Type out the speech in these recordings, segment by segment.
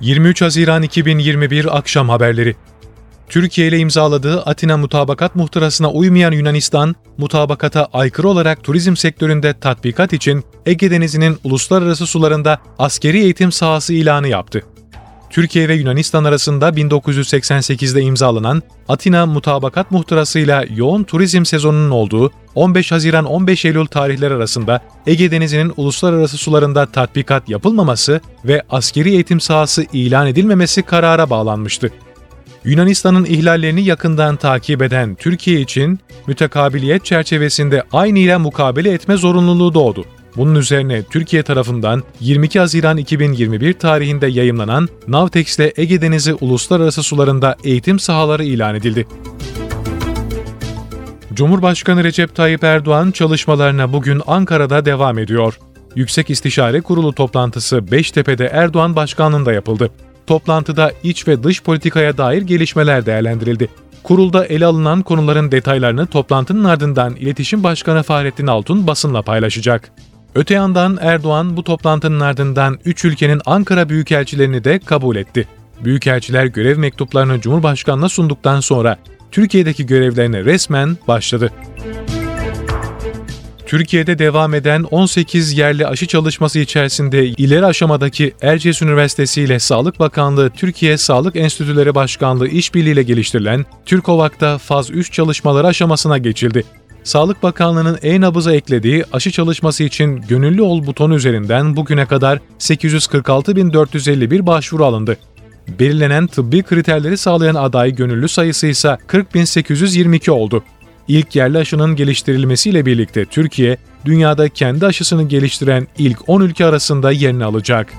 23 Haziran 2021 Akşam Haberleri Türkiye ile imzaladığı Atina Mutabakat Muhtırası'na uymayan Yunanistan, mutabakata aykırı olarak turizm sektöründe tatbikat için Ege Denizi'nin uluslararası sularında askeri eğitim sahası ilanı yaptı. Türkiye ve Yunanistan arasında 1988'de imzalanan Atina Mutabakat Muhtırası'yla yoğun turizm sezonunun olduğu 15 Haziran 15 Eylül tarihleri arasında Ege Denizi'nin uluslararası sularında tatbikat yapılmaması ve askeri eğitim sahası ilan edilmemesi karara bağlanmıştı. Yunanistan'ın ihlallerini yakından takip eden Türkiye için mütekabiliyet çerçevesinde aynı ile mukabele etme zorunluluğu doğdu. Bunun üzerine Türkiye tarafından 22 Haziran 2021 tarihinde yayımlanan Navtex'te Ege Denizi uluslararası sularında eğitim sahaları ilan edildi. Cumhurbaşkanı Recep Tayyip Erdoğan çalışmalarına bugün Ankara'da devam ediyor. Yüksek İstişare Kurulu toplantısı Beştepe'de Erdoğan başkanlığında yapıldı. Toplantıda iç ve dış politikaya dair gelişmeler değerlendirildi. Kurulda ele alınan konuların detaylarını toplantının ardından İletişim Başkanı Fahrettin Altun basınla paylaşacak. Öte yandan Erdoğan bu toplantının ardından üç ülkenin Ankara büyükelçilerini de kabul etti. Büyükelçiler görev mektuplarını Cumhurbaşkanı'na sunduktan sonra Türkiye'deki görevlerine resmen başladı. Türkiye'de devam eden 18 yerli aşı çalışması içerisinde ileri aşamadaki Erciyes Üniversitesi ile Sağlık Bakanlığı Türkiye Sağlık Enstitüleri Başkanlığı işbirliğiyle geliştirilen Türkovak'ta faz 3 çalışmaları aşamasına geçildi. Sağlık Bakanlığı'nın e-nabıza eklediği aşı çalışması için gönüllü ol butonu üzerinden bugüne kadar 846.451 başvuru alındı. Belirlenen tıbbi kriterleri sağlayan aday gönüllü sayısı ise 40.822 oldu. İlk yerli aşının geliştirilmesiyle birlikte Türkiye, dünyada kendi aşısını geliştiren ilk 10 ülke arasında yerini alacak.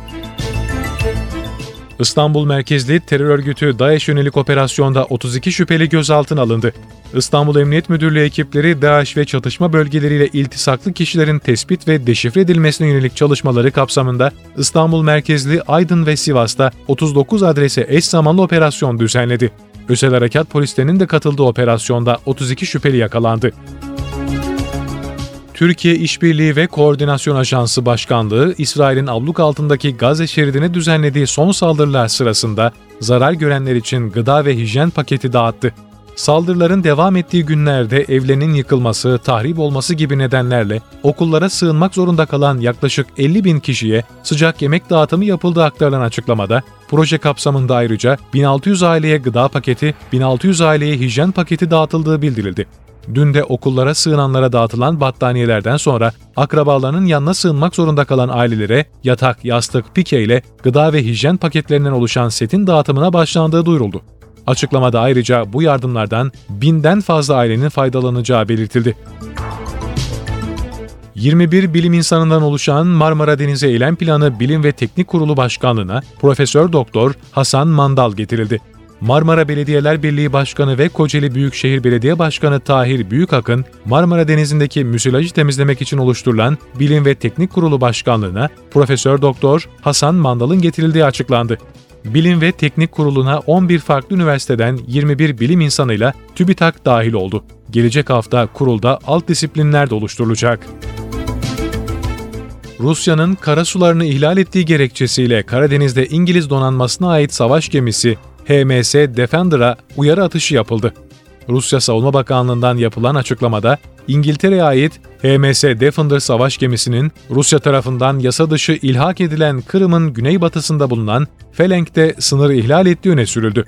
İstanbul merkezli terör örgütü DAEŞ yönelik operasyonda 32 şüpheli gözaltına alındı. İstanbul Emniyet Müdürlüğü ekipleri DAEŞ ve çatışma bölgeleriyle iltisaklı kişilerin tespit ve deşifre edilmesine yönelik çalışmaları kapsamında İstanbul merkezli Aydın ve Sivas'ta 39 adrese eş zamanlı operasyon düzenledi. Özel Harekat Polislerinin de katıldığı operasyonda 32 şüpheli yakalandı. Türkiye İşbirliği ve Koordinasyon Ajansı Başkanlığı, İsrail'in abluk altındaki Gazze şeridine düzenlediği son saldırılar sırasında zarar görenler için gıda ve hijyen paketi dağıttı. Saldırıların devam ettiği günlerde evlerinin yıkılması, tahrip olması gibi nedenlerle okullara sığınmak zorunda kalan yaklaşık 50 bin kişiye sıcak yemek dağıtımı yapıldığı aktarılan açıklamada, proje kapsamında ayrıca 1600 aileye gıda paketi, 1600 aileye hijyen paketi dağıtıldığı bildirildi. Dün de okullara sığınanlara dağıtılan battaniyelerden sonra akrabalarının yanına sığınmak zorunda kalan ailelere yatak, yastık, pike ile gıda ve hijyen paketlerinden oluşan setin dağıtımına başlandığı duyuruldu. Açıklamada ayrıca bu yardımlardan binden fazla ailenin faydalanacağı belirtildi. 21 bilim insanından oluşan Marmara Denizi Eylem Planı Bilim ve Teknik Kurulu Başkanlığı'na Profesör Doktor Hasan Mandal getirildi. Marmara Belediyeler Birliği Başkanı ve Kocaeli Büyükşehir Belediye Başkanı Tahir Büyükakın, Marmara Denizi'ndeki müsilajı temizlemek için oluşturulan Bilim ve Teknik Kurulu Başkanlığı'na Profesör Doktor Hasan Mandal'ın getirildiği açıklandı. Bilim ve Teknik Kurulu'na 11 farklı üniversiteden 21 bilim insanıyla TÜBİTAK dahil oldu. Gelecek hafta kurulda alt disiplinler de oluşturulacak. Rusya'nın kara sularını ihlal ettiği gerekçesiyle Karadeniz'de İngiliz donanmasına ait savaş gemisi HMS Defender'a uyarı atışı yapıldı. Rusya Savunma Bakanlığı'ndan yapılan açıklamada İngiltere'ye ait HMS Defender savaş gemisinin Rusya tarafından yasa dışı ilhak edilen Kırım'ın güneybatısında bulunan Felenk'te sınırı ihlal ettiği öne sürüldü.